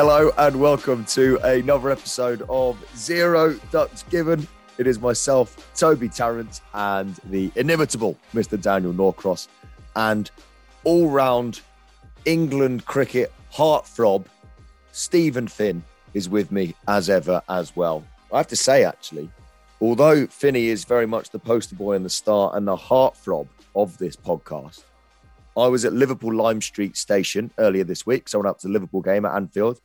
Hello and welcome to another episode of Zero Ducks Given. It is myself, Toby Tarrant, and the inimitable Mr. Daniel Norcross, and all round England cricket heartthrob, Steven Finn is with me as ever as well. I have to say, actually, although Finny is very much the poster boy and the star and the heartthrob of this podcast, I was at Liverpool Lime Street Station earlier this week. So I went up to the Liverpool game at Anfield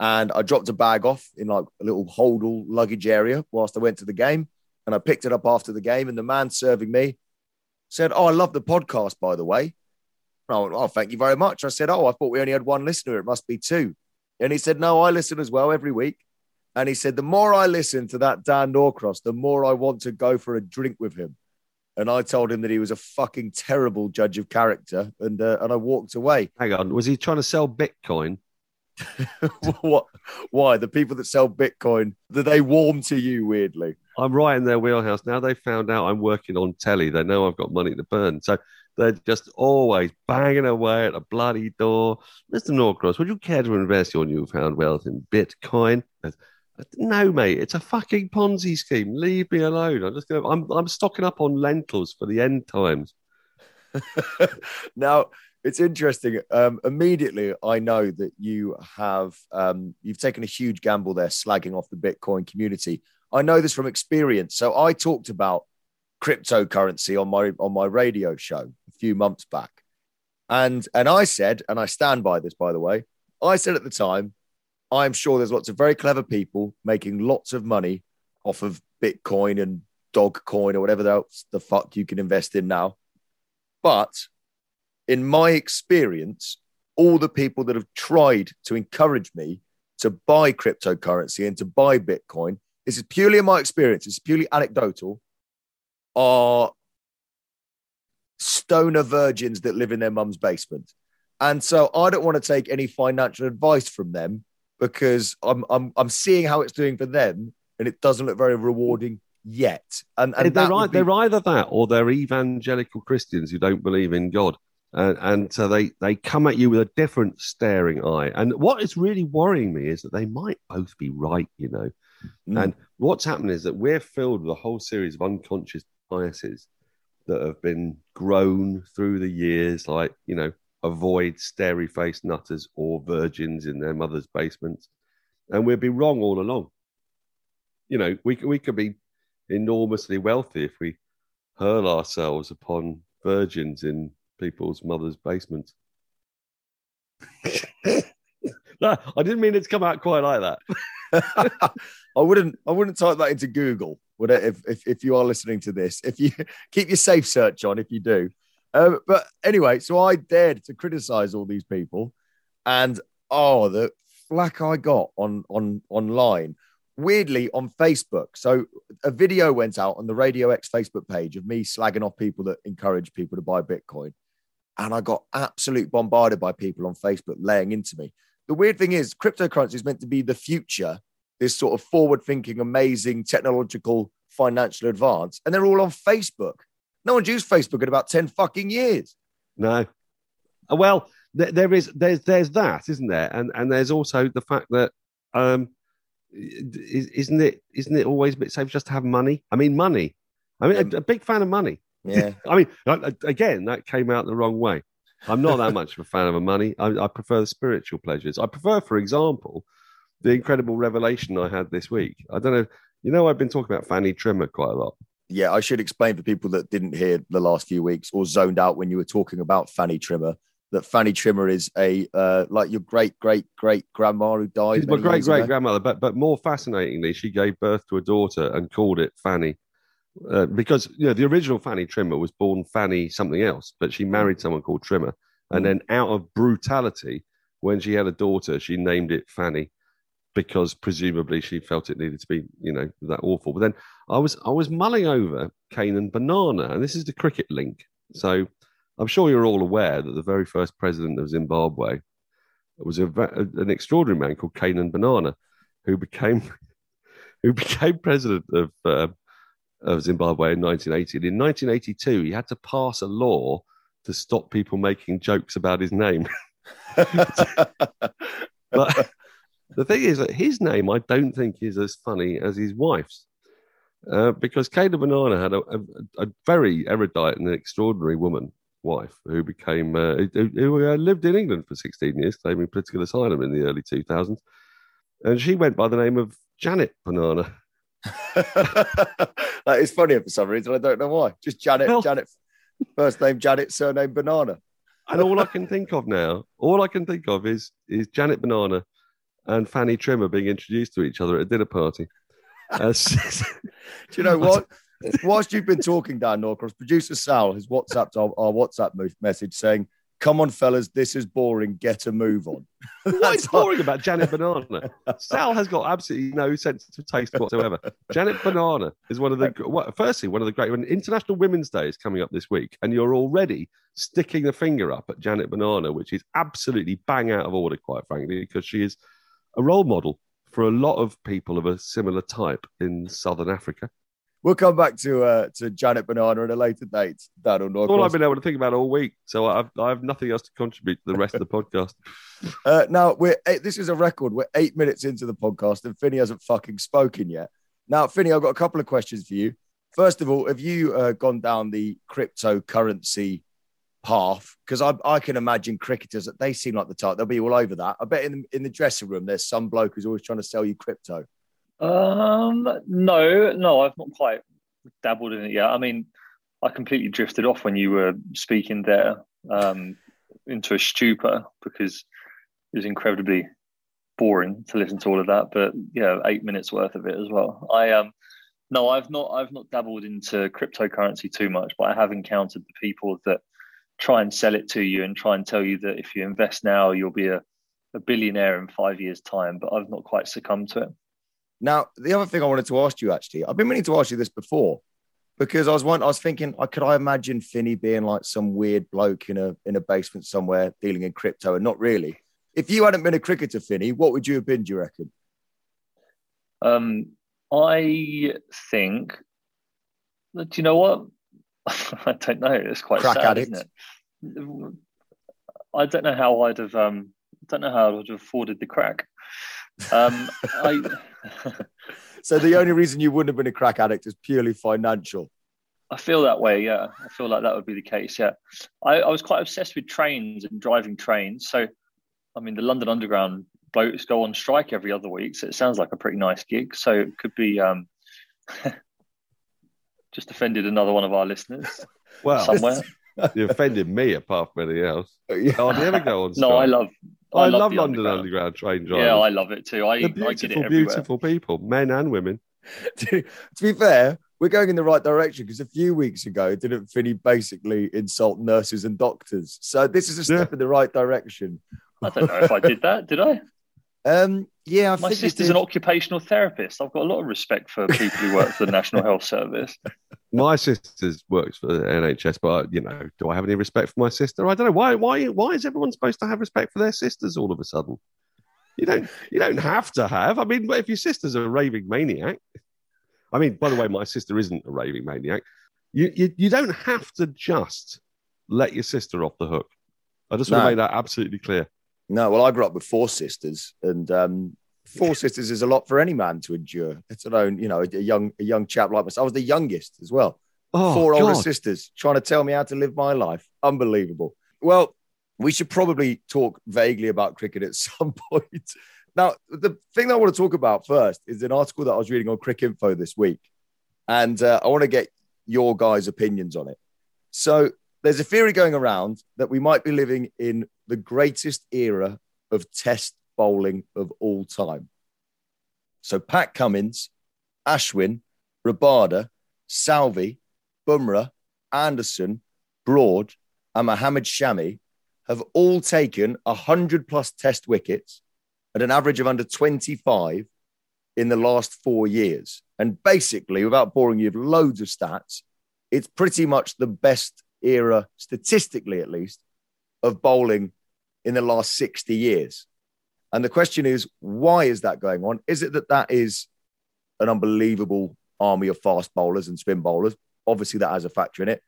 and I dropped a bag off in like a little holdall luggage area whilst I went to the game. And I picked it up after the game. And the man serving me said, Oh, I love the podcast, by the way. I went, Oh, thank you very much. I said, Oh, I thought we only had one listener. It must be two. And he said, No, I listen as well every week. And he said, The more I listen to that Dan Norcross, the more I want to go for a drink with him. And I told him that he was a fucking terrible judge of character, and uh, and I walked away. Hang on, was he trying to sell Bitcoin? what? Why the people that sell Bitcoin do they warm to you weirdly? I'm right in their wheelhouse. Now they found out I'm working on telly. They know I've got money to burn. So they're just always banging away at a bloody door. Mr. Norcross, would you care to invest your newfound wealth in Bitcoin? No, mate, it's a fucking Ponzi scheme. Leave me alone. I'm just gonna I'm I'm stocking up on lentils for the end times. now it's interesting. Um, immediately, I know that you have um, you've taken a huge gamble there, slagging off the Bitcoin community. I know this from experience. So I talked about cryptocurrency on my on my radio show a few months back, and and I said, and I stand by this, by the way. I said at the time, I'm sure there's lots of very clever people making lots of money off of Bitcoin and Dogecoin or whatever else the fuck you can invest in now. But in my experience, all the people that have tried to encourage me to buy cryptocurrency and to buy Bitcoin, this is purely in my experience, it's purely anecdotal, are stoner virgins that live in their mum's basement. And so I don't want to take any financial advice from them because I'm I'm I'm seeing how it's doing for them and it doesn't look very rewarding yet. And, and they're, be- they're either that or they're evangelical Christians who don't believe in God. And, and so they, they come at you with a different staring eye. And what is really worrying me is that they might both be right, you know. Mm. And what's happened is that we're filled with a whole series of unconscious biases that have been grown through the years, like, you know, avoid starey faced nutters or virgins in their mother's basements. And we'd be wrong all along. You know, we, we could be enormously wealthy if we hurl ourselves upon virgins in people's mother's basements. no, I didn't mean it to come out quite like that. I wouldn't I wouldn't type that into Google. Would it, if, if if you are listening to this? If you keep your safe search on, if you do. Um, but anyway, so I dared to criticize all these people, and oh, the flack I got on on online weirdly on Facebook. So a video went out on the Radio X Facebook page of me slagging off people that encourage people to buy Bitcoin. And I got absolute bombarded by people on Facebook laying into me. The weird thing is, cryptocurrency is meant to be the future, this sort of forward thinking, amazing technological financial advance. And they're all on Facebook. No one's used Facebook in about 10 fucking years. No. Uh, Well, th- there is there's there's that, isn't there? And and there's also the fact that um, is, isn't it isn't it always a bit safe just to have money? I mean, money. I mean, a, a big fan of money. Yeah. I mean, again, that came out the wrong way. I'm not that much of a fan of the money. I, I prefer the spiritual pleasures. I prefer, for example, the incredible revelation I had this week. I don't know. You know, I've been talking about Fanny Trimmer quite a lot. yeah, I should explain for people that didn't hear the last few weeks or zoned out when you were talking about Fanny Trimmer that Fanny Trimmer is a uh, like your great great great grandma who died. She's my great ago. great grandmother, but but more fascinatingly, she gave birth to a daughter and called it Fanny, uh, because you know the original Fanny Trimmer was born Fanny something else, but she married someone called Trimmer, and then out of brutality, when she had a daughter, she named it Fanny, because presumably she felt it needed to be you know that awful. But then I was I was mulling over Canaan Banana, and this is the cricket link. So I'm sure you're all aware that the very first president of Zimbabwe was a, an extraordinary man called Canaan Banana, who became who became president of uh, of Zimbabwe in 1980. And in 1982, he had to pass a law to stop people making jokes about his name. but the thing is that his name, I don't think, is as funny as his wife's. Uh, because Canaan Banana had a, a, a very erudite and extraordinary woman wife who became uh, who, who uh, lived in England for 16 years, claiming political asylum in the early 2000s, and she went by the name of Janet Banana. that is funnier for some reason. I don't know why. Just Janet, Well- Janet, first name Janet, surname Banana. And all I can think of now, all I can think of is is Janet Banana and Fanny Trimmer being introduced to each other at a dinner party. Uh, Do you know what? Whilst you've been talking, Dan Norcross, producer Sal has WhatsApped our, our WhatsApp message saying, "Come on, fellas, this is boring. Get a move on." what is boring about Janet Banana? Sal has got absolutely no sense of taste whatsoever. Janet Banana is one of the what, firstly one of the great. When International Women's Day is coming up this week, and you're already sticking the finger up at Janet Banana, which is absolutely bang out of order, quite frankly, because she is a role model for a lot of people of a similar type in Southern Africa. We'll come back to uh, to Janet Banana at a later date. Dan All Norcross. I've been able to think about all week, so I've, I have nothing else to contribute to the rest of the podcast. Uh, now we're eight, this is a record. We're eight minutes into the podcast, and Finny hasn't fucking spoken yet. Now, Finny, I've got a couple of questions for you. First of all, have you uh, gone down the cryptocurrency path? Because I, I can imagine cricketers that they seem like the type they'll be all over that. I bet in the, in the dressing room, there's some bloke who's always trying to sell you crypto. Um, no, no, I've not quite dabbled in it yet. I mean, I completely drifted off when you were speaking there um, into a stupor because it was incredibly boring to listen to all of that. But yeah, eight minutes worth of it as well. I um, no, I've not, I've not dabbled into cryptocurrency too much, but I have encountered the people that try and sell it to you and try and tell you that if you invest now, you'll be a, a billionaire in five years' time. But I've not quite succumbed to it. Now, the other thing I wanted to ask you actually, I've been meaning to ask you this before because I was one, I was thinking, I could I imagine Finny being like some weird bloke in a in a basement somewhere dealing in crypto, and not really. If you hadn't been a cricketer, Finny, what would you have been? Do you reckon? Um, I think. Do you know what? I don't know. It's quite Crack sad, addict. isn't it? I don't know how I'd have. Um, don't know how I'd have afforded the crack. Um, I. So the only reason you wouldn't have been a crack addict is purely financial. I feel that way. Yeah, I feel like that would be the case. Yeah, I, I was quite obsessed with trains and driving trains. So, I mean, the London Underground boats go on strike every other week, so it sounds like a pretty nice gig. So it could be. Um, just offended another one of our listeners Well, somewhere. you offended me apart from anything else. Yeah. Oh, I never go on. No, I love. I, love, the London Underground. Underground, train drivers. Yeah, I love it too. I, They're I get it beautiful, everywhere. beautiful people, men and women. to, to be fair, we're going in the right direction because a few weeks ago, didn't Finny basically insult nurses and doctors? So this is a step Yeah. in the right direction. I don't know if I did that. Did I? Um, yeah, I My think sister's an occupational therapist. I've got a lot of respect for people who work for the National Health Service. My sister's works for the NHS, but you know, do I have any respect for my sister? I don't know. Why? Why? Why is everyone supposed to have respect for their sisters all of a sudden? You don't. You don't have to have. I mean, if your sister's a raving maniac, I mean, by the way, my sister isn't a raving maniac. You you, you don't have to just let your sister off the hook. I just want to make that absolutely clear. No, well, I grew up with four sisters, and um, four sisters is a lot for any man to endure. Let alone, you know, a, young a young chap like myself. I was the youngest as well. Oh, four older sisters trying to tell me how to live my life. Unbelievable. Well, we should probably talk vaguely about cricket at some point. Now, the thing that I want to talk about first is an article that I was reading on Cricinfo this week, and uh, I want to get your guys' opinions on it. So, there's a theory going around that we might be living in the greatest era of test bowling of all time. So, Pat Cummins, Ashwin, Rabada, Salvi, Bumrah, Anderson, Broad, and Mohammed Shami have all taken 100 plus test wickets at an average of under 25 in the last four years. And basically, without boring you with loads of stats, it's pretty much the best era, statistically at least, of bowling in the last 60 years. And the question is, why is that going on? Is it that that is an unbelievable army of fast bowlers and spin bowlers? Obviously, that has a factor in it.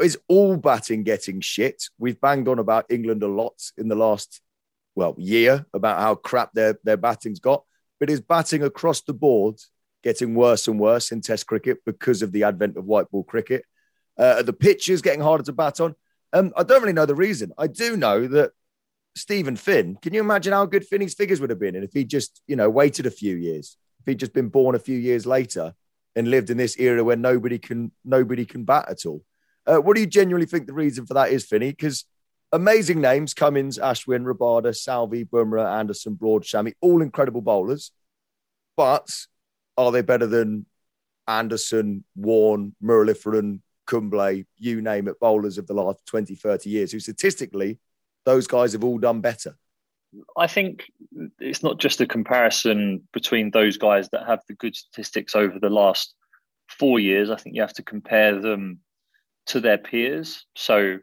Is all batting getting shit? We've banged on about England a lot in the last, well, year about how crap their, their batting's got. But is batting across the board getting worse and worse in Test cricket because of the advent of white ball cricket? Uh, the pitches getting harder to bat on? Um, I don't really know the reason. I do know that Steven Finn, can you imagine how good Finny's figures would have been if he just, you know, waited a few years? If he'd just been born a few years later and lived in this era where nobody can nobody can bat at all. Uh, what do you genuinely think the reason for that is, Finny? Because amazing names: Cummins, Ashwin, Rabada, Salvi, Bumrah, Anderson, Broad, Shami, all incredible bowlers. But are they better than Anderson, Warne, Muralitharan, Kumble, you name it, bowlers of the last 20, 30 years, who statistically, those guys have all done better? I think it's not just a comparison between those guys that have the good statistics over the last four years. I think you have to compare them to their peers. So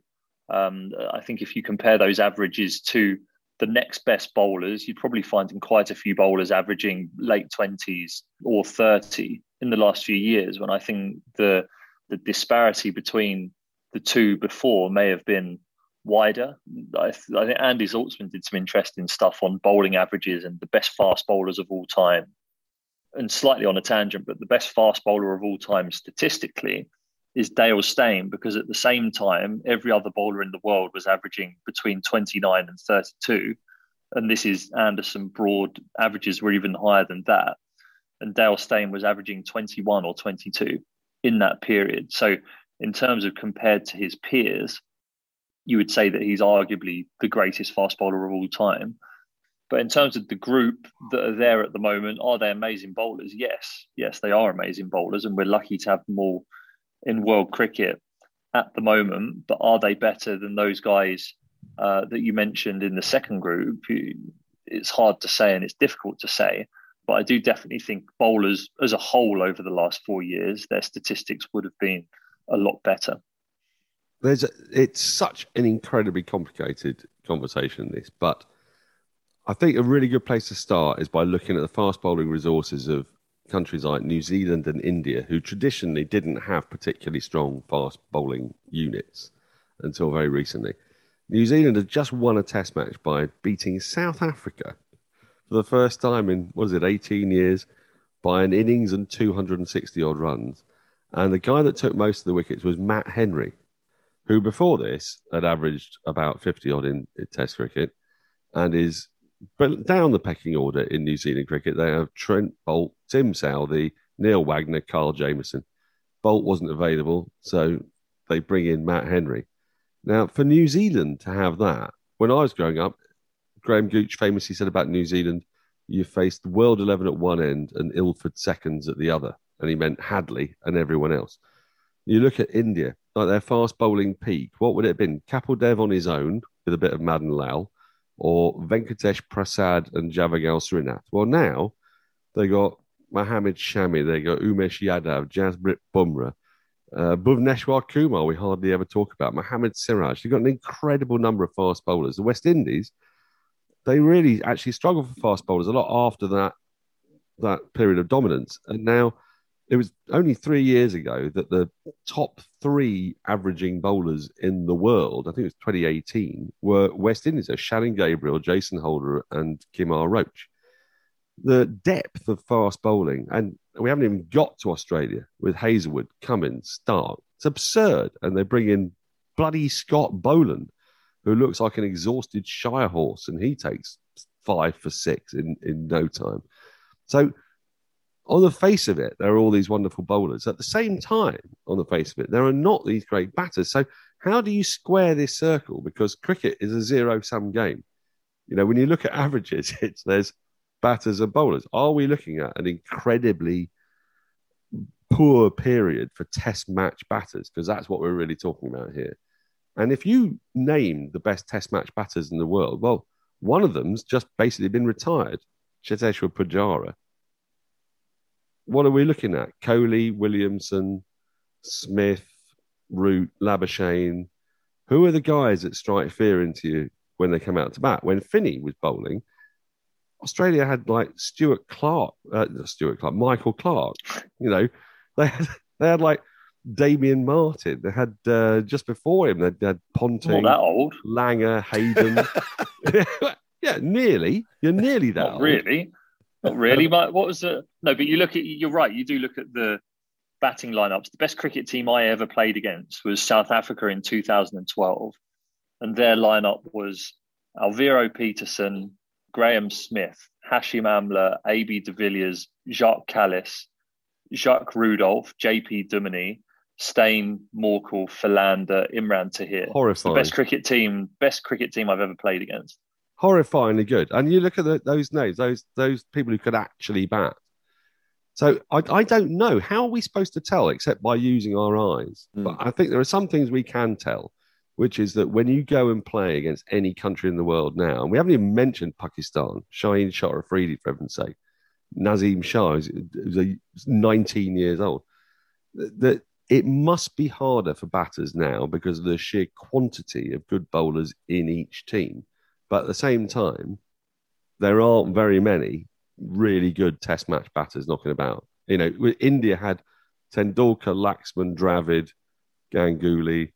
um, I think if you compare those averages to the next best bowlers, you'd probably find in quite a few bowlers averaging late 20s or 30 in the last few years. When I think the the disparity between the two before may have been wider. I, th- I think Andy Zaltzman did some interesting stuff on bowling averages and the best fast bowlers of all time. And slightly on a tangent, but the best fast bowler of all time statistically is Dale Steyn because at the same time, every other bowler in the world was averaging between 29 and 32. And this is Anderson Broad averages were even higher than that. And Dale Steyn was averaging 21 or 22 in that period. So, in terms of compared to his peers, you would say that he's arguably the greatest fast bowler of all time. But in terms of the group that are there at the moment, are they amazing bowlers? Yes, yes, they are amazing bowlers, and we're lucky to have them all in world cricket at the moment. But are they better than those guys uh, that you mentioned in the second group? It's hard to say, and it's difficult to say. But I do definitely think bowlers as a whole over the last four years, their statistics would have been a lot better. There's a, it's such an incredibly complicated conversation this, but I think a really good place to start is by looking at the fast bowling resources of countries like New Zealand and India, who traditionally didn't have particularly strong fast bowling units until very recently. New Zealand had just won a test match by beating South Africa for the first time in, what is it, 18 years by an innings and 260 odd runs. And the guy that took most of the wickets was Matt Henry, who before this had averaged about 50 odd in, in Test cricket and is down the pecking order in New Zealand cricket. They have Trent Boult, Tim Southee, Neil Wagner, Kyle Jamieson. Boult wasn't available, so they bring in Matt Henry. Now, for New Zealand to have that, when I was growing up, Graham Gooch famously said about New Zealand, you faced the World 11 at one end and Ilford seconds at the other. And he meant Hadlee and everyone else. You look at India, like their fast bowling peak, what would it have been? Kapil Dev on his own with a bit of Madan Lal, or Venkatesh Prasad and Javagal Srinath. Well, now they got Mohammad Shami, they got Umesh Yadav, Jasprit Bumrah, uh, Bhuvneshwar Kumar, we hardly ever talk about, Mohammad Siraj. They've got an incredible number of fast bowlers. The West Indies, they really actually struggled for fast bowlers a lot after that that period of dominance. And now it was only three years ago that the top three averaging bowlers in the world, I think it was 2018, were West Indies, Shannon Gabriel, Jason Holder, and Kemar Roach. The depth of fast bowling, and we haven't even got to Australia with Hazlewood, Cummins, Starc. It's absurd. And they bring in bloody Scott Boland, who looks like an exhausted Shire horse, and he takes five for six in, in no time. So on the face of it, there are all these wonderful bowlers. At the same time, on the face of it, there are not these great batters. So, how do you square this circle? Because cricket is a zero sum game. You know, when you look at averages, it's there's batters and bowlers. Are we looking at an incredibly poor period for test match batters? Because that's what we're really talking about here. And if you name the best test match batters in the world, well, one of them's just basically been retired, Cheteshwar Pujara what are we looking at? Kohli, Williamson, Smith, Root, Labuschagne. Who are the guys that strike fear into you when they come out to bat? When Finny was bowling, Australia had like Stuart Clark, uh, Stuart Clark, Michael Clarke. You know, they had they had like Damien Martyn. They had uh, just before him, they had Ponting, Not that old. Langer, Hayden. yeah, nearly. You're nearly that Not old. really. Not really. But what was the no? But you look at you're right. You do look at the batting lineups. The best cricket team I ever played against was South Africa in 2012, and their lineup was Alviro Petersen, Graeme Smith, Hashim Amla, AB de Villiers, Jacques Kallis, Jacques Rudolph, JP Duminy, Steyn, Morkel, Philander, Imran Tahir. Horrifying. The best cricket team, best cricket team I've ever played against. horrifyingly good. And you look at the, those names, those those people who could actually bat. So I, I don't know how are we supposed to tell except by using our eyes. Mm. But I think there are some things we can tell, which is that when you go and play against any country in the world now, and we haven't even mentioned Pakistan, Shaheen Shah Afridi, for heaven's sake, Naseem Shah, who's, who's a- 19 years old, that it must be harder for batters now because of the sheer quantity of good bowlers in each team. But at the same time, there aren't very many really good test match batters knocking about. You know, India had Tendulkar, Laxman, Dravid, Ganguly.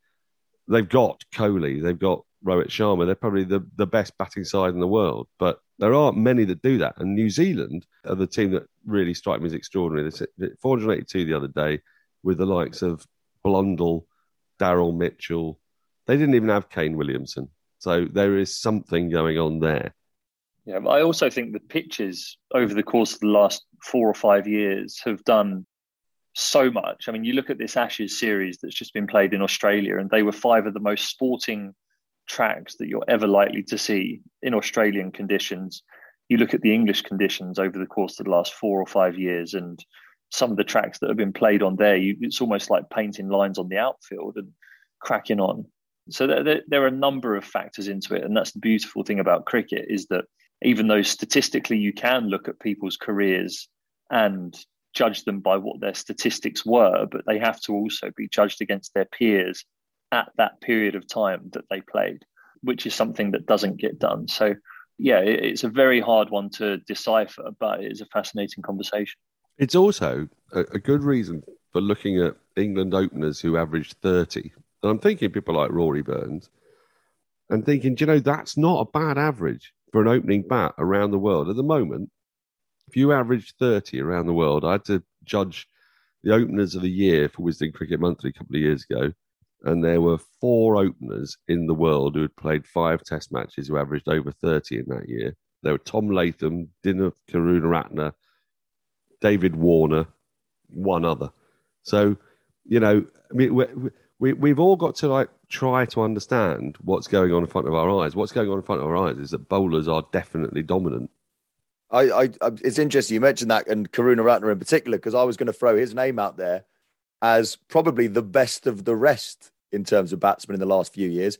They've got Kohli, they've got Rohit Sharma. They're probably the, the best batting side in the world. But there aren't many that do that. And New Zealand are the team that really strike me as extraordinary. They hit 482 the other day with the likes of Blundell, Daryl Mitchell. They didn't even have Kane Williamson. So there is something going on there. Yeah, I also think the pitches over the course of the last four or five years have done so much. I mean, you look at this Ashes series that's just been played in Australia, and they were five of the most sporting tracks that you're ever likely to see in Australian conditions. You look at the English conditions over the course of the last four or five years, and some of the tracks that have been played on there, you, it's almost like painting lines on the outfield and cracking on. So there, there, there are a number of factors into it, and that's the beautiful thing about cricket is that even though statistically you can look at people's careers and judge them by what their statistics were, but they have to also be judged against their peers at that period of time that they played, which is something that doesn't get done. So, yeah, it, it's a very hard one to decipher, but it is a fascinating conversation. It's also a, a good reason for looking at England openers who averaged 30. And I'm thinking people like Rory Burns and thinking, you know, that's not a bad average for an opening bat around the world. At the moment, if you average 30 around the world, I had to judge the openers of the year for Wisden Cricket Monthly a couple of years ago. And there were four openers in the world who had played five test matches who averaged over 30 in that year. There were Tom Latham, Dimuth Karunaratne, David Warner, one other. So, you know, we, we, we've all got to like try to understand what's going on in front of our eyes. What's going on in front of our eyes is that bowlers are definitely dominant. I, I, I it's interesting you mentioned that and Karunaratne in particular because I was going to throw his name out there as probably the best of the rest in terms of batsmen in the last few years,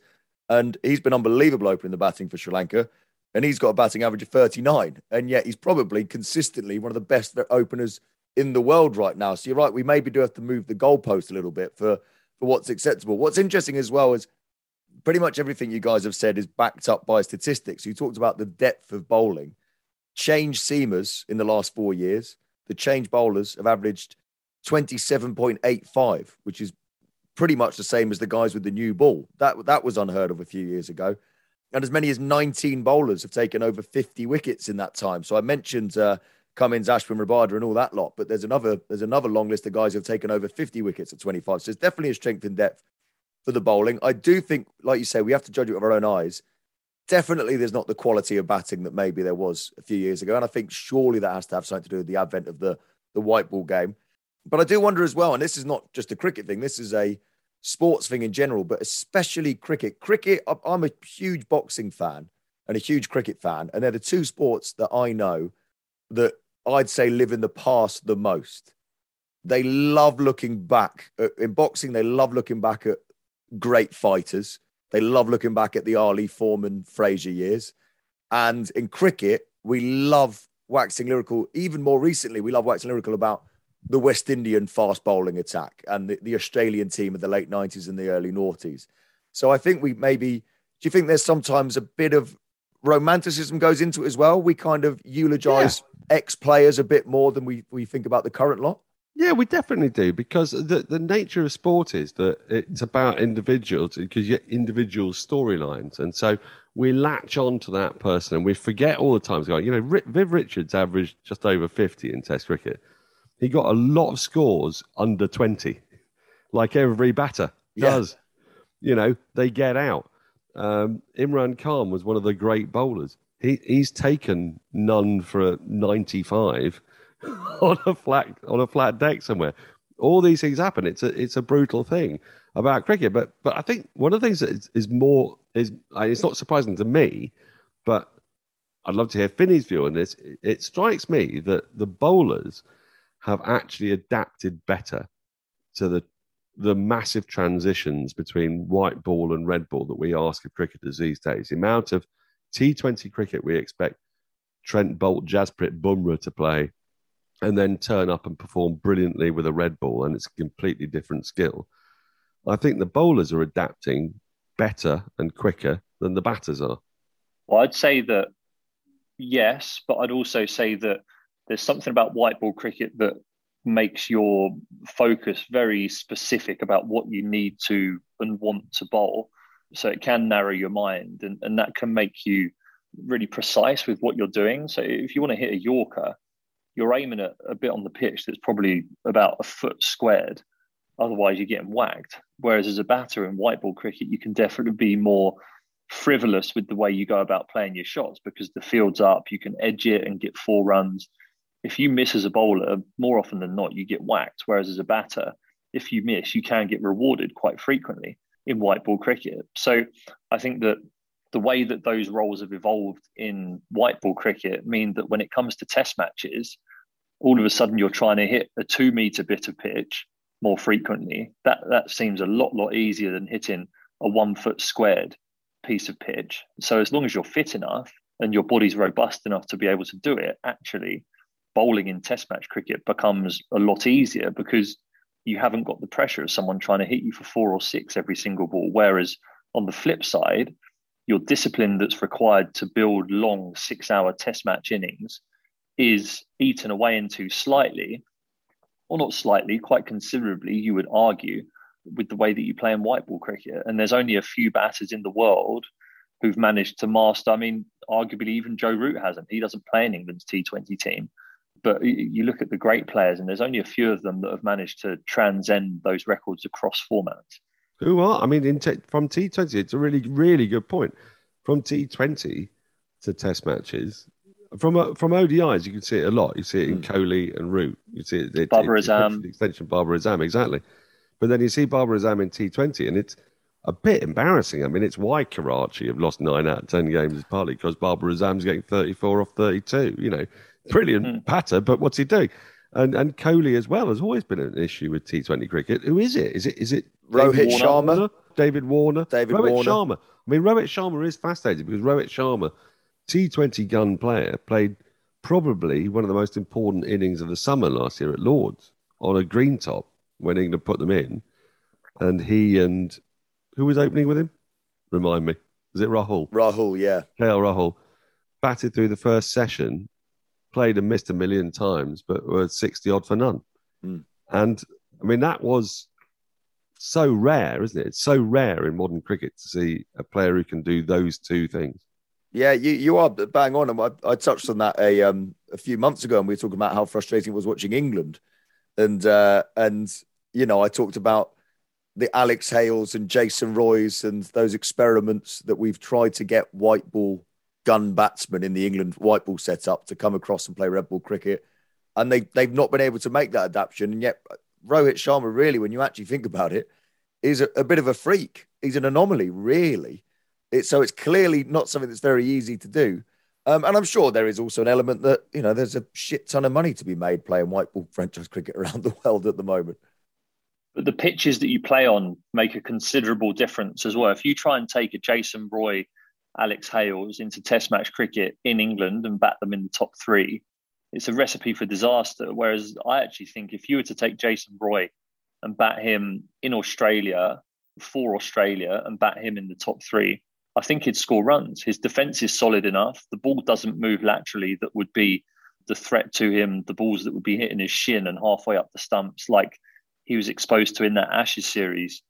and he's been unbelievable opening the batting for Sri Lanka. And he's got a batting average of 39, and yet he's probably consistently one of the best openers in the world right now. So you're right, we maybe do have to move the goalpost a little bit for for what's acceptable. What's interesting as well is pretty much everything you guys have said is backed up by statistics. You talked about the depth of bowling. Change seamers in the last four years, the change bowlers have averaged 27.85, which is pretty much the same as the guys with the new ball. That that was unheard of a few years ago. And as many as 19 bowlers have taken over 50 wickets in that time. So I mentioned uh, Cummins, Ashwin, Rabada, and all that lot, but there's another there's another long list of guys who have taken over 50 wickets at 25. So it's definitely a strength in depth for the bowling. I do think, like you say, we have to judge it with our own eyes. Definitely, there's not the quality of batting that maybe there was a few years ago, and I think surely that has to have something to do with the advent of the the white ball game. But I do wonder as well, and this is not just a cricket thing. This is a sports thing in general, but especially cricket. Cricket, I'm a huge boxing fan and a huge cricket fan, and they're the two sports that I know that I'd say live in the past the most. They love looking back in boxing. They love looking back at great fighters. They love looking back at the Ali Foreman Frazier years. And in cricket, we love waxing lyrical. Even more recently, we love waxing lyrical about the West Indian fast bowling attack and the, the Australian team of the late 90s and the early noughties. So I think we maybe, do you think there's sometimes a bit of romanticism goes into it as well? We kind of eulogize yeah. ex players a bit more than we, we think about the current lot? Yeah, we definitely do because the, the nature of sport is that it's about individuals because you get individual storylines. And so we latch on to that person and we forget all the times going, you know, Viv Richards averaged just over 50 in Test cricket he got a lot of scores under 20, like every batter yeah. does. You know, they get out. Um, Imran Khan was one of the great bowlers. He, he's taken none for a 95 on a flat on a flat deck somewhere. All these things happen. It's a it's a brutal thing about cricket. But but I think one of the things that is, is more is it's not surprising to me, but I'd love to hear Finny's view on this. It strikes me that the bowlers have actually adapted better to the the massive transitions between white ball and red ball that we ask of cricketers these days. The amount of T20 cricket we expect Trent Boult, Jasprit Bumrah to play and then turn up and perform brilliantly with a red ball, and it's a completely different skill. I think the bowlers are adapting better and quicker than the batters are. Well, I'd say that yes, but I'd also say that there's something about white ball cricket that makes your focus very specific about what you need to and want to bowl. So it can narrow your mind and, and that can make you really precise with what you're doing. So if you want to hit a Yorker, you're aiming at a bit on the pitch that's probably about a foot squared. Otherwise, you're getting whacked. Whereas as a batter in white ball cricket, you can definitely be more frivolous with the way you go about playing your shots because the field's up, you can edge it and get four runs if you miss as a bowler, more often than not, you get whacked. Whereas as a batter, if you miss, you can get rewarded quite frequently in white ball cricket. So I think that the way that those roles have evolved in white ball cricket mean that when it comes to test matches, all of a sudden you're trying to hit a two meter bit of pitch more frequently. That that seems a lot, lot easier than hitting a one foot squared piece of pitch. So as long as you're fit enough and your body's robust enough to be able to do it, actually bowling in test match cricket becomes a lot easier because you haven't got the pressure of someone trying to hit you for four or six every single ball. Whereas on the flip side, your discipline that's required to build long six hour test match innings is eaten away into slightly, or not slightly, quite considerably, you would argue, with the way that you play in white ball cricket. And there's only a few batters in the world who've managed to master. I mean, arguably, even Joe Root hasn't. He doesn't play in England's T20 team. But you look at the great players, and there's only a few of them that have managed to transcend those records across formats. Who are? I mean, in t- from T20, it's a really, really good point. From T20 to Test matches, from uh, from ODIs, you can see it a lot. You see it in mm. Kohli and Root. You see it. it Babar Azam. Extension Babar Azam, exactly. But then you see Babar Azam in T20, and it's a bit embarrassing. I mean, it's why Karachi have lost nine out of ten games is partly because Babar Azam's getting 34 off 32. You know, brilliant mm. patter, but what's he doing? And and Kohli as well has always been an issue with T20 cricket. Who is it? Is it is it Rohit Sharma? David Warner? David Rohit Warner. Sharma. I mean, Rohit Sharma is fascinating because Rohit Sharma T20 gun player, played probably one of the most important innings of the summer last year at Lords on a green top when England put them in. And he and who was opening with him? Remind me. Is it Rahul? Rahul, yeah. KL Rahul batted through the first session, played and missed a million times, but were 60 odd for none. Mm. And I mean, that was so rare, isn't it? It's so rare in modern cricket to see a player who can do those two things. Yeah, you, you are bang on. And I, I touched on that a um, a few months ago, and we were talking about how frustrating it was watching England, and uh, and you know I talked about the Alex Hales and Jason Roys and those experiments that we've tried to get white ball gun batsmen in the England white ball setup to come across and play red ball cricket, and they they've not been able to make that adaptation. And yet Rohit Sharma, really, when you actually think about it, is a, a bit of a freak. He's an anomaly, really. So it's clearly not something that's very easy to do. Um, and I'm sure there is also an element that, you know, there's a shit ton of money to be made playing white ball franchise cricket around the world at the moment. But the pitches that you play on make a considerable difference as well. If you try and take a Jason Roy, Alex Hales into Test match cricket in England and bat them in the top three, it's a recipe for disaster. Whereas I actually think if you were to take Jason Roy and bat him in Australia for Australia and bat him in the top three, I think he'd score runs. His defense is solid enough. The ball doesn't move laterally that would be the threat to him, the balls that would be hitting his shin and halfway up the stumps, like he was exposed to in that Ashes series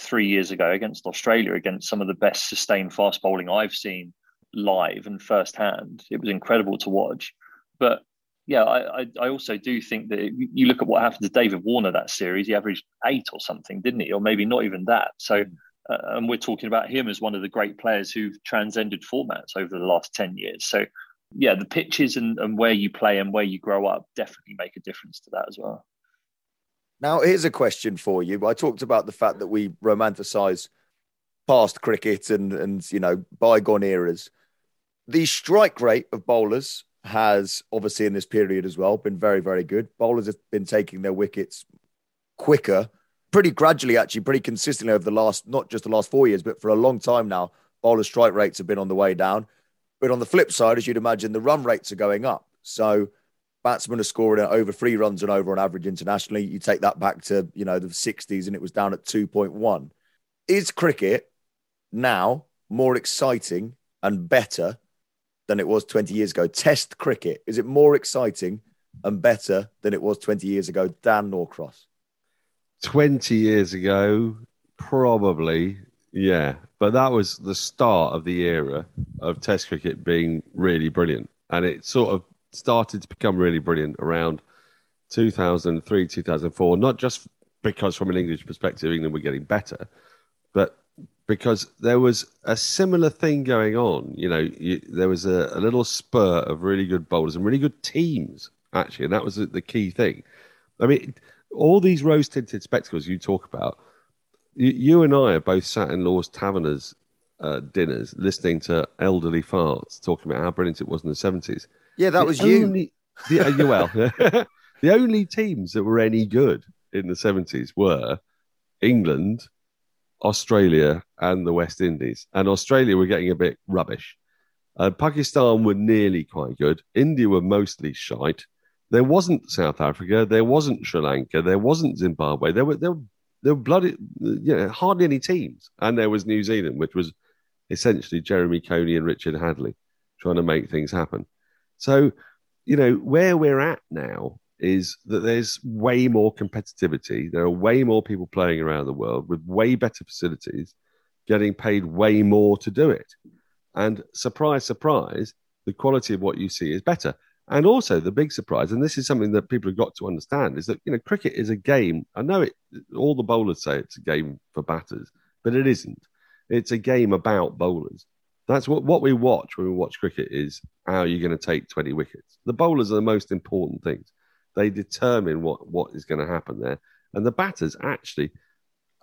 three years ago against Australia, against some of the best sustained fast bowling I've seen live and firsthand. It was incredible to watch. But yeah, I, I also do think that you look at what happened to David Warner that series, he averaged eight or something, didn't he? Or maybe not even that. So, uh, and we're talking about him as one of the great players who've transcended formats over the last 10 years. So, yeah, the pitches and, and where you play and where you grow up definitely make a difference to that as well. Now, here's a question for you. I talked about the fact that we romanticize past cricket and, and you know, bygone eras. The strike rate of bowlers has obviously in this period as well been very, very good. Bowlers have been taking their wickets quicker, pretty gradually, actually, pretty consistently over the last, not just the last four years, but for a long time now. Bowler strike rates have been on the way down. But on the flip side, as you'd imagine, the run rates are going up. So batsmen are scoring over three runs and over on average internationally. You take that back to, you know, the 60s and it was down at 2.1. Is cricket now more exciting and better than it was 20 years ago? Test cricket, is it more exciting and better than it was 20 years ago? Dan Norcross. 20 years ago, probably, yeah. But that was the start of the era of Test cricket being really brilliant. And it sort of started to become really brilliant around 2003, 2004, not just because from an English perspective, England were getting better, but because there was a similar thing going on. You know, you, there was a, a, little spur of really good bowlers and really good teams, actually, and that was the key thing. I mean, all these rose tinted spectacles you talk about, you, you, and I are both sat in Lord's Taverners uh, dinners listening to elderly farts talking about how brilliant it was in the 70s. Yeah, that the was only, you. The, uh, well, the only teams that were any good in the 70s were England, Australia and the West Indies. And Australia were getting a bit rubbish. Uh, Pakistan were nearly quite good. India were mostly shite. There wasn't South Africa. There wasn't Sri Lanka. There wasn't Zimbabwe. There were there were, there were bloody you know hardly any teams. And there was New Zealand, which was essentially Jeremy Coney and Richard Hadlee trying to make things happen. So you know where we're at now is that there's way more competitivity. There are way more people playing around the world with way better facilities, getting paid way more to do it. And surprise, surprise, the quality of what you see is better. And also the big surprise, and this is something that people have got to understand, is that you know cricket is a game. I know it. All the bowlers say it's a game for batters, but it isn't. It's a game about bowlers. That's what, what we watch when we watch cricket is how are you're going to take 20 wickets. The bowlers are the most important things. They determine what, what is going to happen there. And the batters actually,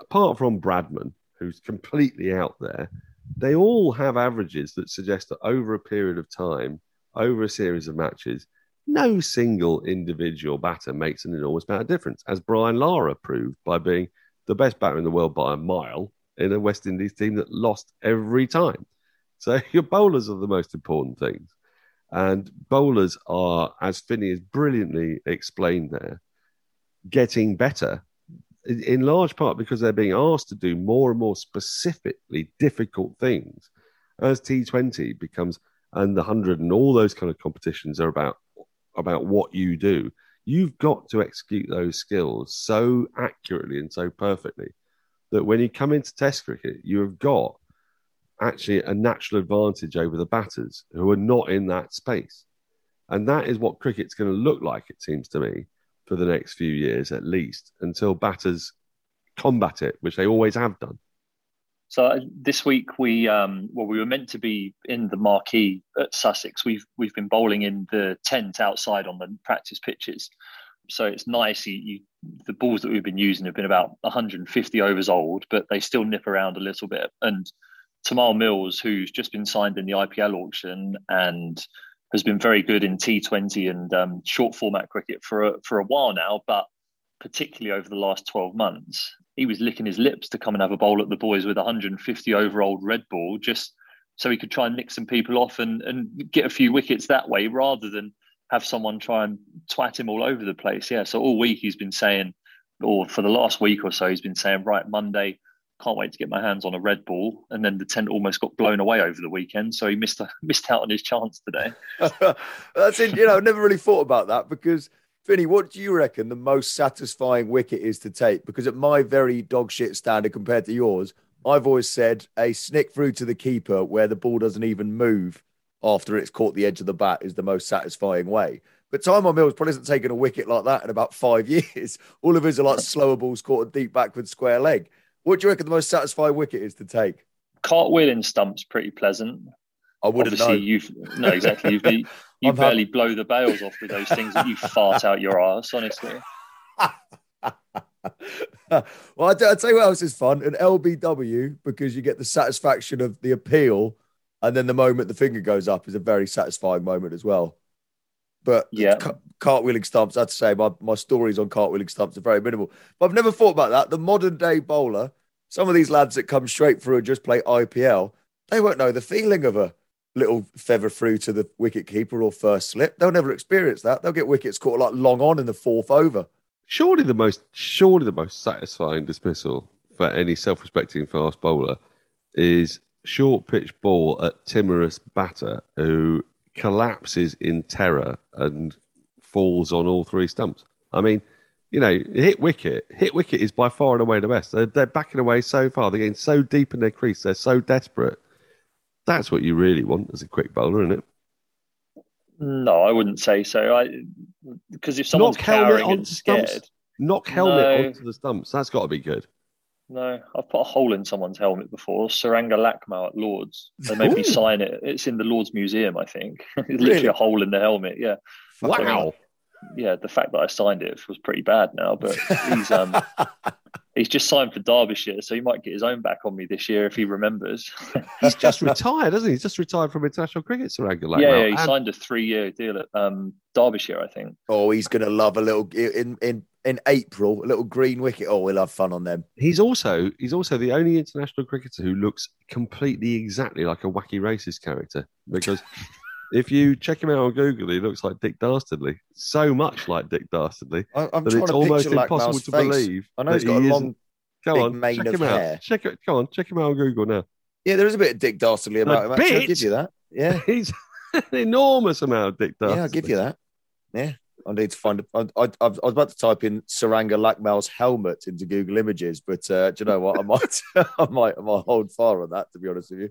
apart from Bradman, who's completely out there, they all have averages that suggest that over a period of time, over a series of matches, no single individual batter makes an enormous amount of difference, as Brian Lara proved by being the best batter in the world by a mile in a West Indies team that lost every time. So your bowlers are the most important things. And bowlers are, as Finny has brilliantly explained there, getting better in, large part because they're being asked to do more and more specifically difficult things as T20 becomes and the 100 and all those kind of competitions are about about what you do. You've got to execute those skills so accurately and so perfectly that when you come into Test cricket, you have got actually a natural advantage over the batters who are not in that space. And that is what cricket's going to look like, it seems to me, for the next few years at least, until batters combat it, which they always have done. So uh, this week we um, well we were meant to be in the marquee at Sussex. We've we've been bowling in the tent outside on the practice pitches. So it's nice. You, you, the balls that we've been using have been about 150 overs old, but they still nip around a little bit. And Tymal Mills, who's just been signed in the IPL auction and has been very good in T20 and um, short format cricket for a, for a while now, but particularly over the last 12 months, he was licking his lips to come and have a bowl at the boys with 150 over old red ball just so he could try and nick some people off and, and get a few wickets that way rather than have someone try and twat him all over the place. Yeah. So all week he's been saying, or for the last week or so, he's been saying, right, Monday, can't wait to get my hands on a red ball. And then the tent almost got blown away over the weekend. So he missed missed out on his chance today. That's it. You know, I never really thought about that because Finny, what do you reckon the most satisfying wicket is to take? Because at my very dog shit standard compared to yours, I've always said a snick through to the keeper where the ball doesn't even move after it's caught the edge of the bat is the most satisfying way. But Tymal Mills probably hasn't taken a wicket like that in about five years. All of his are like slower balls caught a deep backward square leg. What do you reckon the most satisfying wicket is to take? Cartwheeling stump's pretty pleasant. I wouldn't Obviously, know. you've no exactly. You've, you barely blow the bails off with those things that you fart out your ass. Honestly, well, I tell you what else is fun an LBW because you get the satisfaction of the appeal, and then the moment the finger goes up is a very satisfying moment as well. But Yeah. ca- cartwheeling stumps, I'd say my, my stories on cartwheeling stumps are very minimal. But I've never thought about that. The modern day bowler, some of these lads that come straight through and just play IPL, they won't know the feeling of a little feather through to the wicket keeper or first slip. They'll never experience that. They'll get wickets caught like long on in the fourth over. surely the most surely the most satisfying dismissal for any self-respecting fast bowler is short pitch ball at timorous batter who collapses in terror and falls on all three stumps. I mean, you know, hit wicket, hit wicket is by far and away the best. They're, they're backing away so far, they're getting so deep in their crease, they're so desperate. That's what you really want as a quick bowler, isn't it? no, I wouldn't say so. I because if someone's Knock helmet cowering and scared, stumps. Knock helmet No. onto the stumps. That's got to be good. No, I've put a hole in someone's helmet before. Saranga Lakmal at Lords. They made me sign it. It's in the Lords Museum, I think. It's Really? literally a hole in the helmet. Yeah. Wow. yeah, the fact that I signed it was pretty bad now, but he's um he's just signed for Derbyshire, so he might get his own back on me this year if he remembers. He's just retired, hasn't he? He's just retired from international cricket, Saranga yeah, yeah, he And signed a three-year deal at um Derbyshire, I think. Oh, he's gonna love a little in in in April, a little green wicket. Oh, we'll have fun on them. He's also he's also the only international cricketer who looks completely exactly like a wacky racist character. Because if you check him out on Google, he looks like Dick Dastardly, so much like Dick Dastardly I, I'm that trying it's to almost impossible to face. believe. I know he's got he a long. Go big on, mane check of him hair. out. Check it. Go on, check him out on Google now. Yeah, there is a bit of Dick Dastardly about him. Actually, I'll give you that. Yeah, He's an enormous amount of Dick Dastardly. yeah, I'll give you that. Yeah, I need to find. I, I, I was about to type in Saranga Lakmal's helmet into Google Images, but uh, do you know what? I might, I might, I might hold fire on that. To be honest with you,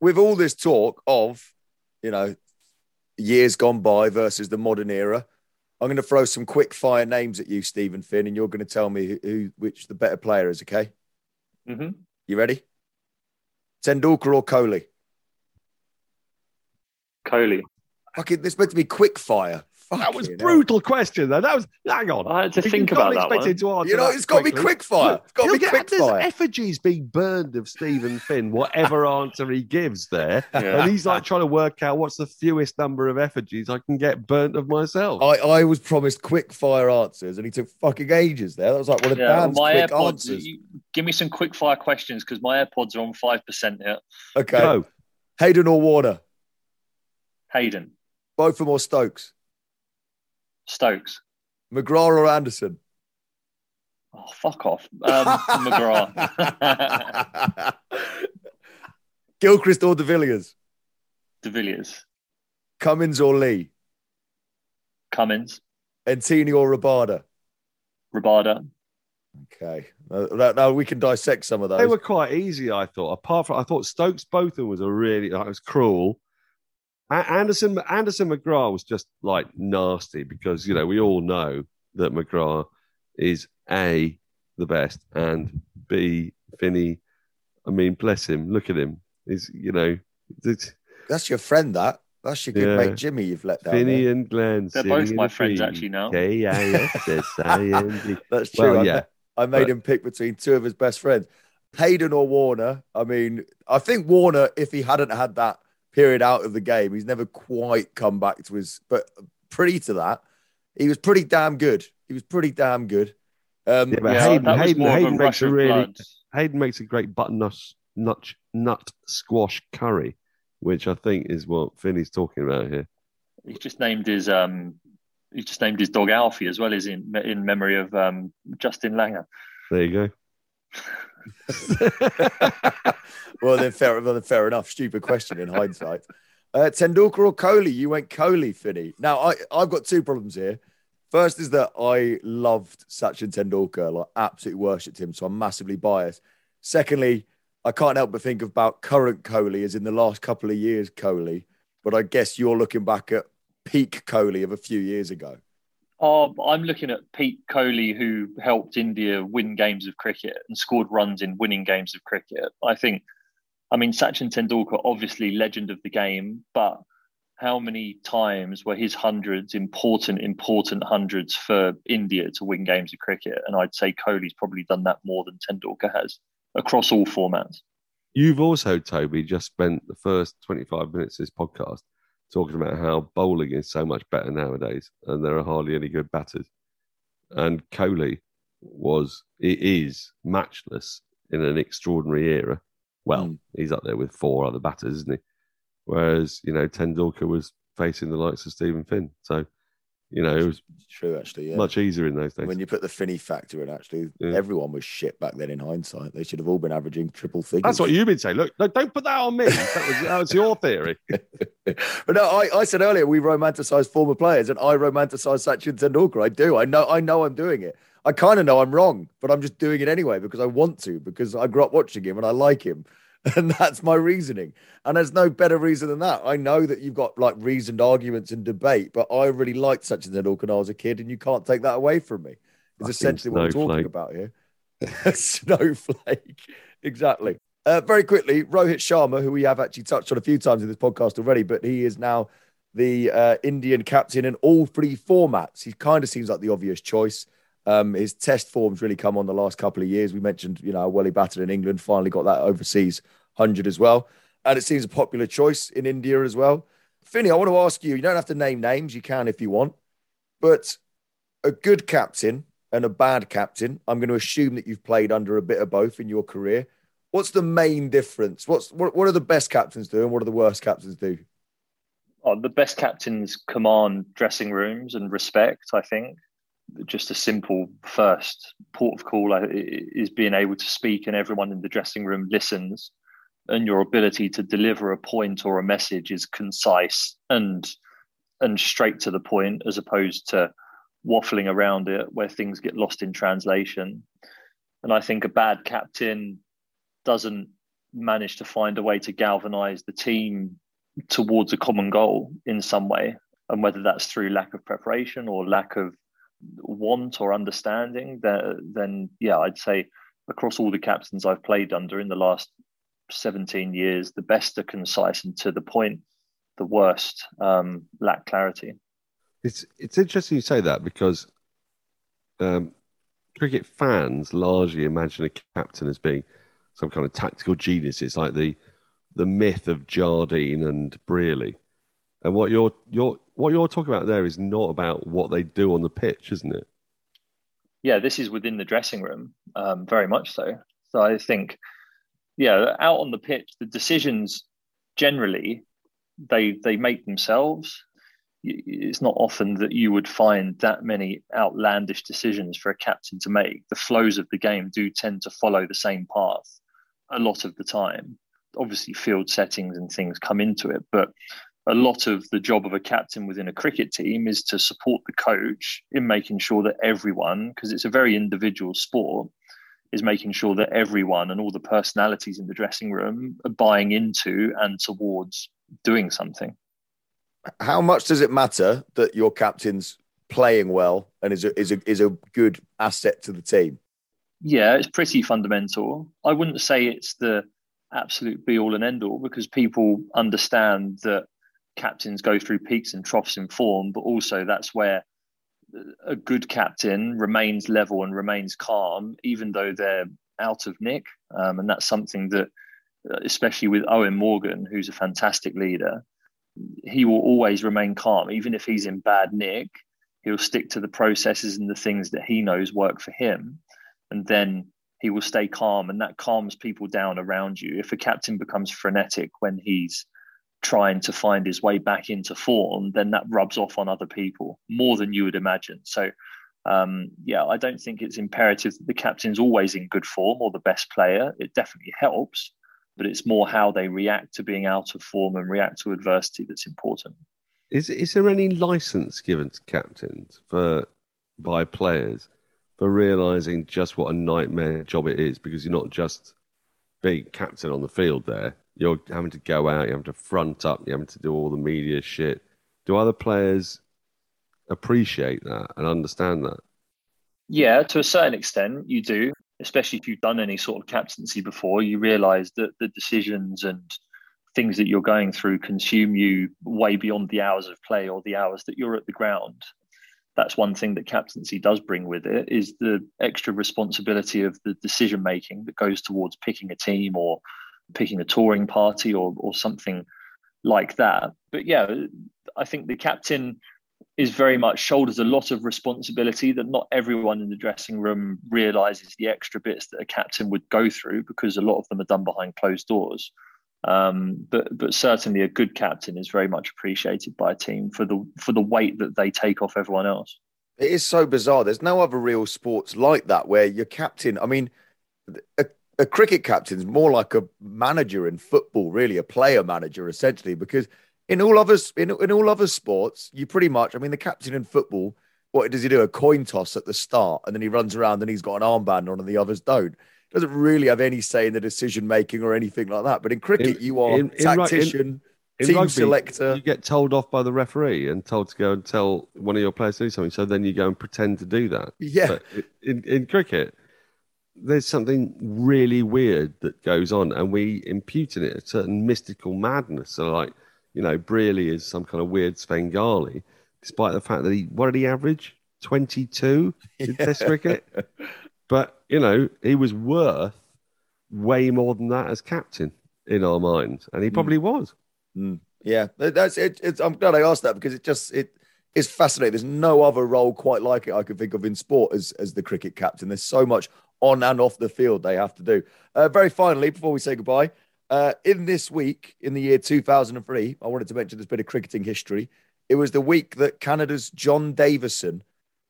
with all this talk of, you know, years gone by versus the modern era, I'm going to throw some quick fire names at you, Steven Finn, and you're going to tell me who, who which the better player is. Okay, hmm you ready? Tendulkar or Kohli? Coley. Fucking, this meant to be quick fire. That was Fucking hell. brutal question, though. That was hang on. I had to You think about that one. to answer You know, that it's got to be quick fire. Look, It's got to he'll be get- quick there's fire. effigies being burned of Steven Finn, whatever answer he gives there. Yeah. And he's like trying to work out what's the fewest number of effigies I can get burnt of myself. I, I was promised quick fire answers and he took fucking ages there. That was like one of Yeah, well, Dan's my quick AirPods. answers. you- give me some quick fire questions because my AirPods are on five percent here. Okay. Go. Hayden or Warner? Hayden. Botham or Stokes? Stokes. McGrath or Anderson? Oh, fuck off. Um, McGrath. Gilchrist or De Villiers? De Villiers. Cummins or Lee? Cummins. Ntini or Rabada? Rabada. Okay. Now, now we can dissect some of those. They were quite easy, I thought. Apart from, I thought Stokes Botham was a really, like, it was cruel. A- Anderson Anderson McGrath was just like nasty because you know we all know that McGrath is a the best and b Finny. I mean, bless him. Look at him. He's you know. It's, That's your friend. That that's your good Yeah. mate Jimmy. You've let down. Finny there. and Glenn. They're both my friends tree. actually now. K-I-S-S-I-N-G. That's true. Well, I, yeah. I made But- him pick between two of his best friends, Hayden or Warner. I mean, I think Warner, if he hadn't had that period out of the game, he's never quite come back to his. But pretty to that, he was pretty damn good. He was pretty damn good. Um, Yeah, but Yeah, Hayden, that Hayden, a Hayden makes a really blood. Hayden makes a great butternut nut nut squash curry, which I think is what Finny's talking about here. He just named his um he just named his dog Alfie as well as in in memory of um Justin Langer. There you go. well, then fair, well, then fair enough. Stupid question in hindsight. Uh, Tendulkar or Kohli? You went Kohli, Finny. Now, I, I've got two problems here. First is that I loved Sachin Tendulkar, like absolutely worshipped him, so I'm massively biased. Secondly, I can't help but think about current Kohli as in the last couple of years Kohli, but I guess you're looking back at peak Kohli of a few years ago. Oh, I'm looking at Pete Kohli, who helped India win games of cricket and scored runs in winning games of cricket. I think, I mean, Sachin Tendulkar, obviously legend of the game, but how many times were his hundreds important, important hundreds for India to win games of cricket? And I'd say Kohli's probably done that more than Tendulkar has across all formats. You've also, Toby, just spent the first 25 minutes of this podcast talking about how bowling is so much better nowadays and there are hardly any good batters. And Kohli was, it is matchless in an extraordinary era. Well, Mm. he's up there with four other batters, isn't he? Whereas, you know, Tendulkar was facing the likes of Steven Finn. So, you know, it was True, actually. Yeah. much easier in those days. When you put the Finny factor in, actually, Yeah. everyone was shit back then in hindsight. They should have all been averaging triple figures. That's what you've been saying. Look, no, don't put that on me. That was, that was your theory. but no, I, I said earlier we romanticize former players, and I romanticize Sachin Tendulkar. I do. I know. I know. I'm doing it. I kind of know I'm wrong, but I'm just doing it anyway because I want to. Because I grew up watching him and I like him, and that's my reasoning. And there's no better reason than that. I know that you've got like reasoned arguments and debate, but I really liked Such Sachin Tendulkar when I was a kid, and you can't take that away from me. It's essentially what I'm talking about here. Snowflake, exactly. Uh, very quickly, Rohit Sharma, who we have actually touched on a few times in this podcast already, but he is now the uh, Indian captain in all three formats. He kind of seems like the obvious choice. Um, his test form's really come on the last couple of years. We mentioned, you know, how well he batted in England, finally got that overseas 100 as well. And it seems a popular choice in India as well. Finny, I want to ask you, you don't have to name names, you can if you want, but a good captain and a bad captain, I'm going to assume that you've played under a bit of both in your career. What's the main difference? What's what, what do the best captains do and what are the worst captains do? Oh, the best captains command dressing rooms and respect, I think. Just a simple first port of call uh, is being able to speak and everyone in the dressing room listens and your ability to deliver a point or a message is concise and and straight to the point as opposed to waffling around it where things get lost in translation. And I think a bad captain doesn't manage to find a way to galvanize the team towards a common goal in some way. And whether that's through lack of preparation or lack of want or understanding, then yeah, I'd say across all the captains I've played under in the last 17 years, the best are concise and to the point, the worst um, lack clarity. It's it's interesting you say that because um, cricket fans largely imagine a captain as being some kind of tactical genius. It's like the the myth of Jardine and Brearley. And what you're you're what you're talking about there is not about what they do on the pitch, isn't it? yeah, this is within the dressing room, um, very much so. So I think, yeah, out on the pitch, the decisions generally they they make themselves. It's not often that you would find that many outlandish decisions for a captain to make. The flows of the game do tend to follow the same path a lot of the time. Obviously, field settings and things come into it, but a lot of the job of a captain within a cricket team is to support the coach in making sure that everyone, because it's a very individual sport, is making sure that everyone and all the personalities in the dressing room are buying into and towards doing something. How much does it matter that your captain's playing well and is a, is a, is a good asset to the team? Yeah, it's pretty fundamental. I wouldn't say it's the absolute be all and end all because people understand that captains go through peaks and troughs in form, but also that's where a good captain remains level and remains calm, even though they're out of nick. Um, and that's something that, especially with Eoin Morgan, who's a fantastic leader, he will always remain calm, even if he's in bad nick. He'll stick to the processes and the things that he knows work for him, and then he will stay calm, and that calms people down around you. If a captain becomes frenetic when he's trying to find his way back into form, then that rubs off on other people more than you would imagine. So, um, yeah, I don't think it's imperative that the captain's always in good form or the best player. It definitely helps, but it's more how they react to being out of form and react to adversity that's important. Is is there any license given to captains for by players for realizing just what a nightmare job it is? Because you're not just being captain on the field there you're having to go out, you're having to front up, you're having to do all the media shit. Do other players appreciate that and understand that? Yeah, to a certain extent, you do. Especially if you've done any sort of captaincy before, you realise that the decisions and things that you're going through consume you way beyond the hours of play or the hours that you're at the ground. That's one thing that captaincy does bring with it is the extra responsibility of the decision making that goes towards picking a team or picking a touring party or or something like that. But yeah, I think the captain is very much shoulders a lot of responsibility that not everyone in the dressing room realizes the extra bits that a captain would go through because a lot of them are done behind closed doors. Um, but but certainly a good captain is very much appreciated by a team for the for the weight that they take off everyone else. It is so bizarre. There's no other real sports like that where your captain. I mean, a a cricket captain's more like a manager in football, really, a player manager essentially, because in all other in, in all other sports, you pretty much, I mean, the captain in football, what does he do? A coin toss at the start, and then he runs around and he's got an armband on, and the others don't. Doesn't really have any say in the decision making or anything like that. But in cricket, in, you are in, tactician. In, team rugby, selector. You get told off by the referee and told to go and tell one of your players to do something. So then you go and pretend to do that. Yeah. in, in cricket, there's something really weird that goes on, and we impute in it a certain mystical madness. So, like, you know, Brearley is some kind of weird Svengali, despite the fact that he, what did he average? 22 in yeah. Test cricket. But, you know, he was worth way more than that as captain in our minds, and he hmm. probably mm. was. Mm. Yeah, that's it. It's, I'm glad I asked that because it just it is fascinating. There's no other role quite like it I could think of in sport as as the cricket captain. There's so much on and off the field they have to do. Uh, very finally, before we say goodbye, uh, in this week, in the year 2003, I wanted to mention this bit of cricketing history. It was the week that Canada's John Davison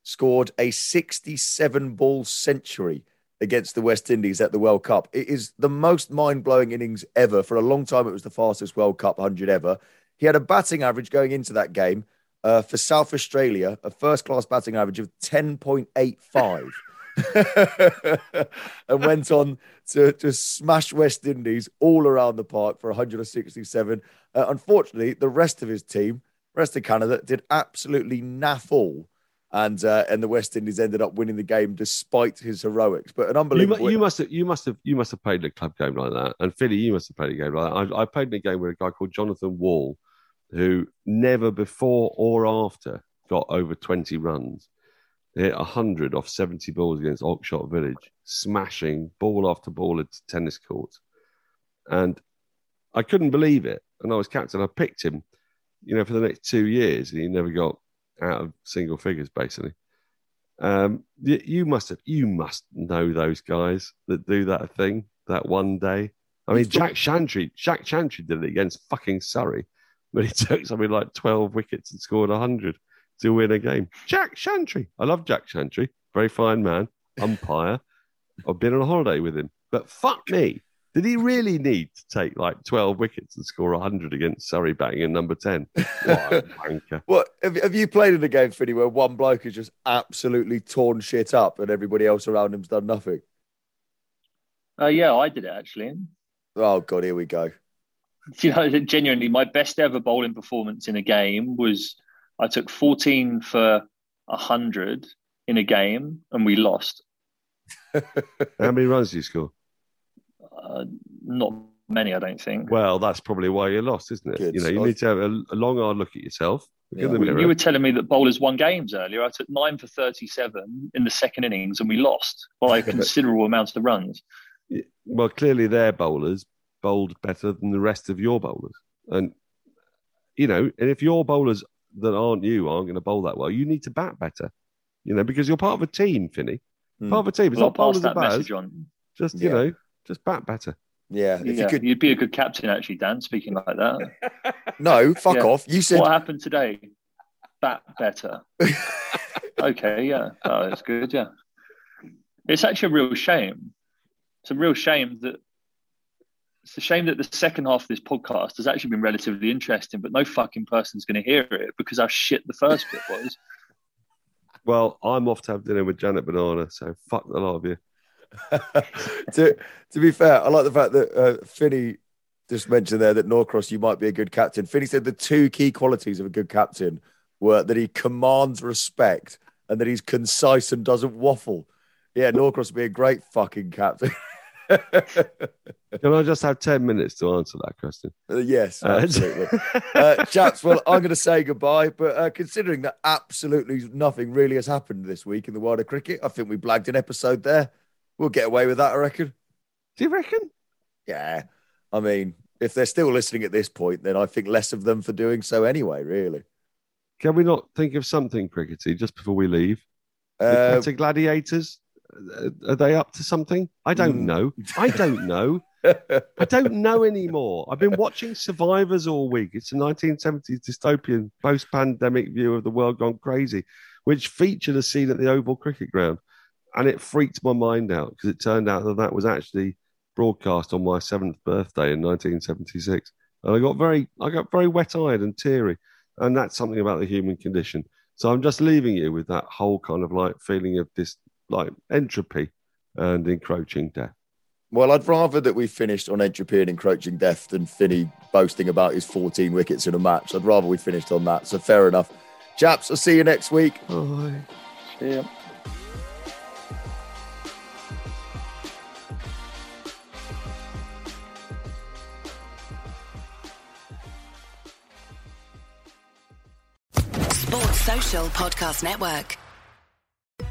scored a 67 ball century against the West Indies at the World Cup. It is the most mind blowing innings ever. For a long time, it was the fastest World Cup 100 ever. He had a batting average going into that game uh, for South Australia, a first class batting average of 10.85. and went on to, to smash West Indies all around the park for 167. Uh, unfortunately, the rest of his team, rest of Canada, did absolutely naff all. And uh, and the West Indies ended up winning the game despite his heroics. But an unbelievable. You, you, must have you must have you must have played a club game like that. And Philly, you must have played a game like that. I, I played in a game with a guy called Jonathan Wall, who never before or after got over 20 runs hit 100 off 70 balls against Oxshott Village, smashing ball after ball into tennis courts. And I couldn't believe it. And I was captain. I picked him, you know, for the next two years, and he never got out of single figures, basically. Um, you, you must have, you must know those guys that do that thing that one day. I mean, Jack Chantry, Jack Chantry did it against fucking Surrey, but he took something like 12 wickets and scored 100 to win a game. Jack Chantry. I love Jack Chantry. Very fine man, umpire. I've been on a holiday with him. But fuck me. Did he really need to take like 12 wickets and score 100 against Surrey batting in number 10? What a wanker. Have, have you played in a game, Finny, where one bloke has just absolutely torn shit up and everybody else around him's done nothing? Uh, yeah, I did it actually. Oh god, here we go. You know, genuinely, my best ever bowling performance in a game was I took 14 for 100 in a game and we lost. How many runs did you score? Uh, not many, I don't think. Well, that's probably why you lost, isn't it? Good. You know, you need to have a, a long, hard look at yourself. Yeah. the. You were telling me that bowlers won games earlier. I took nine for 37 in the second innings and we lost by a considerable amount of runs. well, clearly their bowlers bowled better than the rest of your bowlers. And, you know, and if your bowlers that aren't you aren't going to bowl that well, you need to bat better, you know, because you're part of a team, Finny. Hmm. Part of a team. It's Well, I'll not bowlers pass and that batters. message on. Just, you Yeah. know, just bat better. Yeah, if Yeah, you could. You'd be a good captain, actually, Dan, speaking like that. No, fuck Yeah. off. You said what happened today? Bat better. okay, yeah. Oh, that's good, yeah. It's actually a real shame. It's a real shame that it's a shame that the second half of this podcast has actually been relatively interesting, but no fucking person's going to hear it because how shit the first bit was. Well, I'm off to have dinner with Janet Banana, so fuck the lot of you. to to be fair, I like the fact that uh, Finny just mentioned there that Norcross, you might be a good captain. Finny said the two key qualities of a good captain were that he commands respect and that he's concise and doesn't waffle. Yeah, Norcross would be a great fucking captain. Can I just have 10 minutes to answer that question? Uh, yes, Uh, absolutely. uh, chaps, well, I'm going to say goodbye, but uh, considering that absolutely nothing really has happened this week in the wider cricket, I think we blagged an episode there. We'll get away with that, I reckon. Do you reckon? Yeah. I mean, if they're still listening at this point, then I think less of them for doing so anyway, really. Can we not think of something crickety just before we leave? The Uh, Quetta gladiators, are they up to something? I don't Mm. know. I don't know. I don't know anymore. I've been watching Survivors all week. It's a 1970s dystopian post pandemic view of the world gone crazy, which featured a scene at the Oval Cricket Ground. And it freaked my mind out because it turned out that that was actually broadcast on my seventh birthday in 1976. And I got very, I got very wet eyed and teary. And that's something about the human condition. So I'm just leaving you with that whole kind of like feeling of this like entropy and encroaching death. well, I'd rather that we finished on entropy and encroaching death than Finny boasting about his 14 wickets in a match. I'd rather we finished on that. So fair enough. Chaps, I'll see you next week. Bye. Yeah. Sports Social Podcast Network.